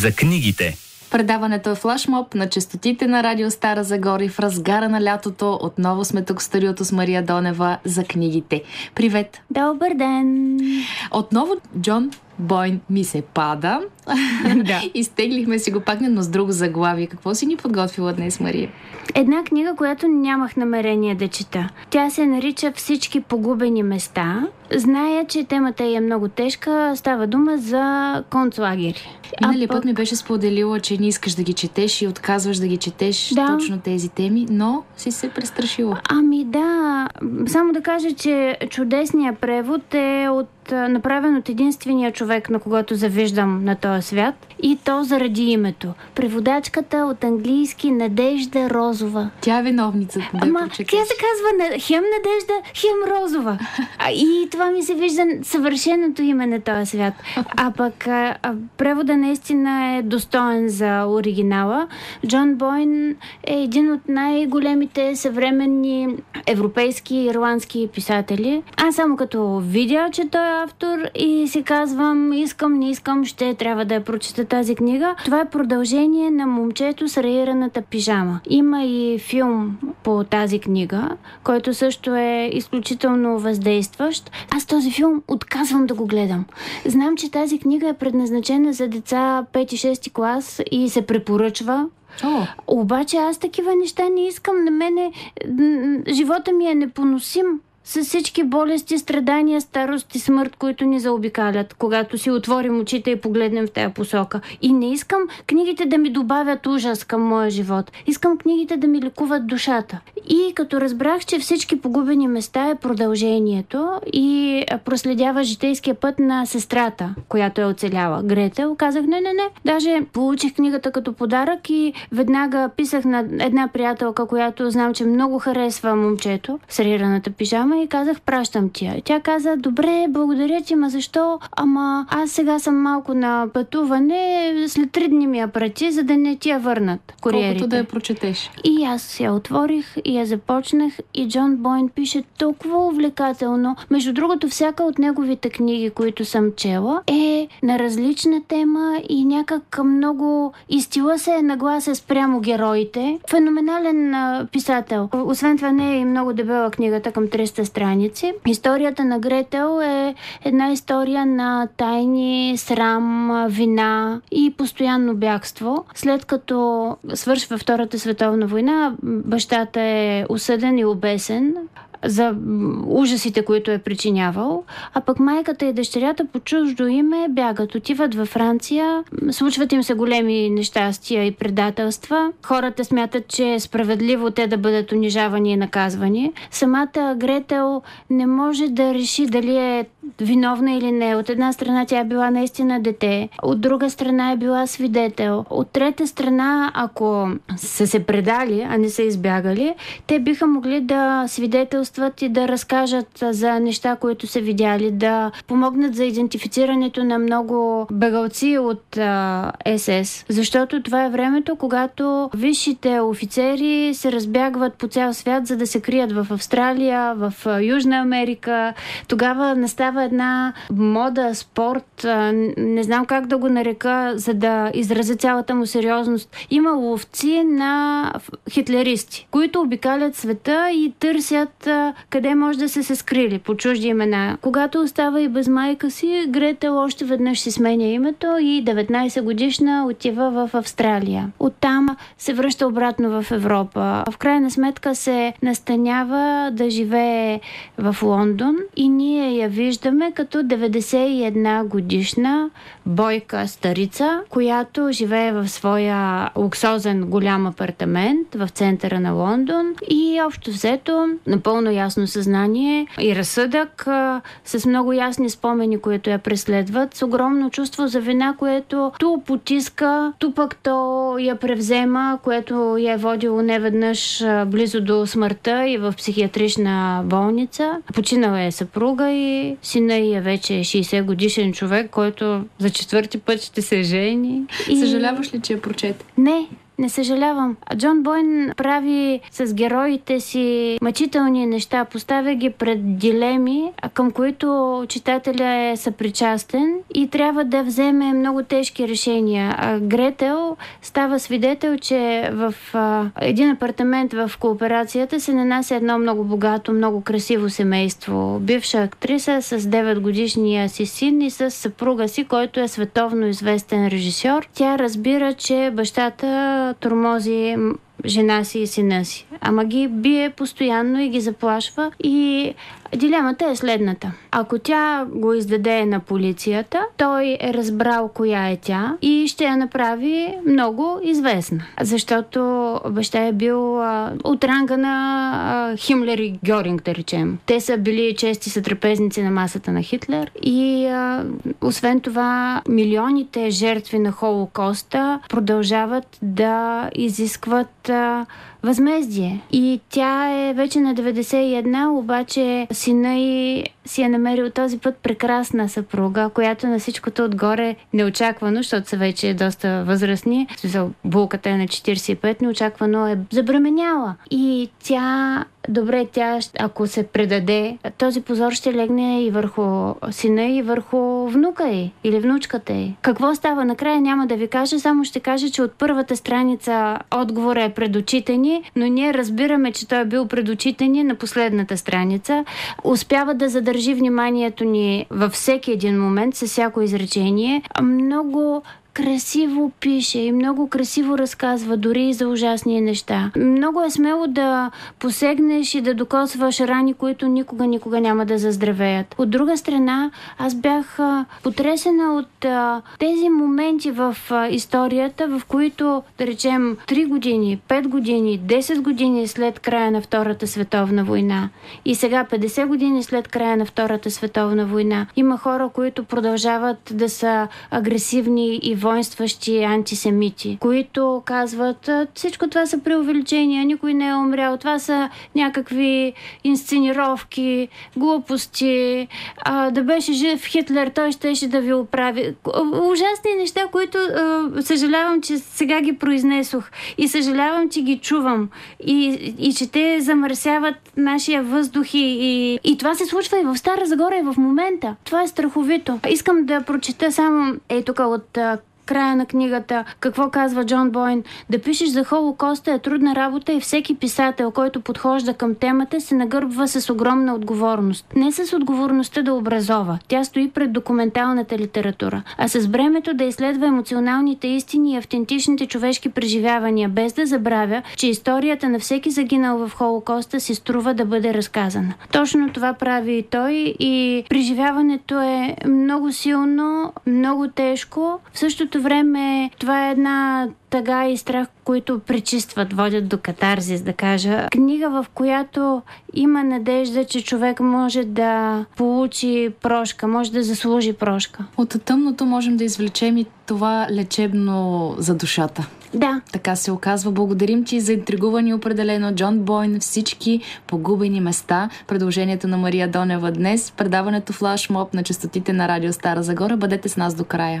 За книгите. Предаването е флашмоб на частотите на Радио Стара Загора и в разгара на лятото. Отново сме тук в студиото с Мария Донева за книгите. Привет! Добър ден! Отново Джон Бойн ми се пада. да. Изтеглихме си го пак, но с друго заглавие. Какво си ни подготвила днес, Мария? Една книга, която нямах намерение да чета. Тя се нарича Всички погубени места. Зная, че темата е много тежка. Става дума за концлагери. Минали пък... път ми беше споделила, че не искаш да ги четеш и отказваш да ги четеш да. точно тези теми, но си се престрашила. Ами да, само да кажа, че чудесният превод е от направен от единствения човек, на когото завиждам на този свят. И то заради името. Преводачката от английски Надежда Розова. Тя е виновницата. Да Ама тя се казва хем Надежда, хем Розова. А, и това ми се вижда съвършеното име на този свят. А пък а, превода наистина е достоен за оригинала. Джон Бойн е един от най-големите съвременни европейски и ирландски писатели. Аз само като видя, че той е автор и си казвам, искам, не искам, ще трябва да я прочета тази книга. Това е продължение на момчето с раираната пижама. Има и филм по тази книга, който също е изключително въздействащ. Аз този филм отказвам да го гледам. Знам, че тази книга е предназначена за деца 5-6 клас и се препоръчва. О. Обаче аз такива неща не искам. На мене живота ми е непоносим с всички болести, страдания, старост и смърт, които ни заобикалят, когато си отворим очите и погледнем в тази посока. И не искам книгите да ми добавят ужас към моя живот. Искам книгите да ми лекуват душата. И като разбрах, че всички погубени места е продължението и проследява житейския път на сестрата, която е оцеляла, Гретел, казах не, не, не. Даже получих книгата като подарък и веднага писах на една приятелка, която знам, че много харесва момчето с рираната пижама и казах, пращам ти я. Тя каза, добре, благодаря ти, ма защо? Ама аз сега съм малко на пътуване, след три дни ми я прати, за да не ти я върнат куриерите. Колкото да я прочетеш. И аз я отворих и я започнах и Джон Бойн пише толкова увлекателно. Между другото, всяка от неговите книги, които съм чела, е на различна тема и някак много изтила се е нагласа спрямо героите. Феноменален писател. Освен това не е и много дебела книгата към 300 страници. Историята на Гретел е една история на тайни, срам, вина и постоянно бягство. След като свършва Втората световна война, бащата е осъден и обесен за ужасите, които е причинявал, а пък майката и дъщерята по чуждо име бягат, отиват във Франция, случват им се големи нещастия и предателства. Хората смятат, че е справедливо те да бъдат унижавани и наказвани. Самата Гретел не може да реши дали е виновна или не. От една страна тя е била наистина дете, от друга страна е била свидетел. От трета страна, ако са се предали, а не са избягали, те биха могли да свидетелстват и да разкажат за неща, които са видяли, да помогнат за идентифицирането на много бегалци от СС. Защото това е времето, когато висшите офицери се разбягват по цял свят, за да се крият в Австралия, в Южна Америка. Тогава настава става една мода, спорт, не знам как да го нарека, за да изразя цялата му сериозност. Има ловци на хитлеристи, които обикалят света и търсят къде може да се се скрили по чужди имена. Когато остава и без майка си, Гретел още веднъж си сменя името и 19 годишна отива в Австралия. Оттам се връща обратно в Европа. В крайна сметка се настанява да живее в Лондон и ние я виждаме виждаме като 91 годишна бойка старица, която живее в своя луксозен голям апартамент в центъра на Лондон и общо взето напълно ясно съзнание и разсъдък с много ясни спомени, които я преследват, с огромно чувство за вина, което ту потиска, ту пък то я превзема, което я е водило неведнъж близо до смъртта и в психиатрична болница. Починала е съпруга и сина и е вече 60 годишен човек, който за четвърти път ще се жени. И... Съжаляваш ли, че я прочете? Не, не съжалявам. Джон Бойн прави с героите си мъчителни неща, поставя ги пред дилеми, към които читателя е съпричастен и трябва да вземе много тежки решения. Гретел става свидетел, че в един апартамент в кооперацията се нанася едно много богато, много красиво семейство. Бивша актриса с 9 годишния си син и с съпруга си, който е световно известен режисьор. Тя разбира, че бащата тормози жена си и сина си. Ама ги бие постоянно и ги заплашва и Дилемата е следната. Ако тя го издаде на полицията, той е разбрал коя е тя и ще я направи много известна. Защото баща е бил а, от ранга на а, Химлер и Гьоринг, да речем. Те са били чести сътрапезници на масата на Хитлер и а, освен това милионите жертви на Холокоста продължават да изискват а, възмездие. И тя е вече на 91, обаче сина и си е намерил този път прекрасна съпруга, която на всичкото отгоре неочаквано, защото са вече доста възрастни, булката е на 45, неочаквано е забременяла. И тя добре, тя, ако се предаде, този позор ще легне и върху сина и върху внука й или внучката й. Какво става накрая няма да ви кажа, само ще кажа, че от първата страница отговора е пред очите ни, но ние разбираме, че той е бил пред очите ни на последната страница. Успява да задържи вниманието ни във всеки един момент, с всяко изречение. Много красиво пише и много красиво разказва, дори и за ужасни неща. Много е смело да посегнеш и да докосваш рани, които никога, никога няма да заздравеят. От друга страна, аз бях потресена от а, тези моменти в а, историята, в които, да речем, 3 години, 5 години, 10 години след края на Втората световна война и сега 50 години след края на Втората световна война, има хора, които продължават да са агресивни и воинстващи антисемити, които казват всичко това са преувеличения, никой не е умрял, това са някакви инсценировки, глупости, а, да беше жив Хитлер, той щеше да ви оправи. Ужасни неща, които а, съжалявам, че сега ги произнесох и съжалявам, че ги чувам и, и че те замърсяват нашия въздух и, и, и това се случва и в Стара Загора и в момента. Това е страховито. Искам да прочета само е тук от края на книгата какво казва Джон Бойн. Да пишеш за Холокоста е трудна работа и всеки писател, който подхожда към темата, се нагърбва с огромна отговорност. Не с отговорността да образова. Тя стои пред документалната литература, а с бремето да изследва емоционалните истини и автентичните човешки преживявания, без да забравя, че историята на всеки загинал в Холокоста си струва да бъде разказана. Точно това прави и той и преживяването е много силно, много тежко. В същото време това е една тъга и страх, които пречистват, водят до катарзис, да кажа. Книга, в която има надежда, че човек може да получи прошка, може да заслужи прошка. От тъмното можем да извлечем и това лечебно за душата. Да. Така се оказва. Благодарим ти за интригувани определено Джон Бойн, всички погубени места. Продължението на Мария Донева днес, предаването Флашмоб на частотите на Радио Стара Загора. Бъдете с нас до края.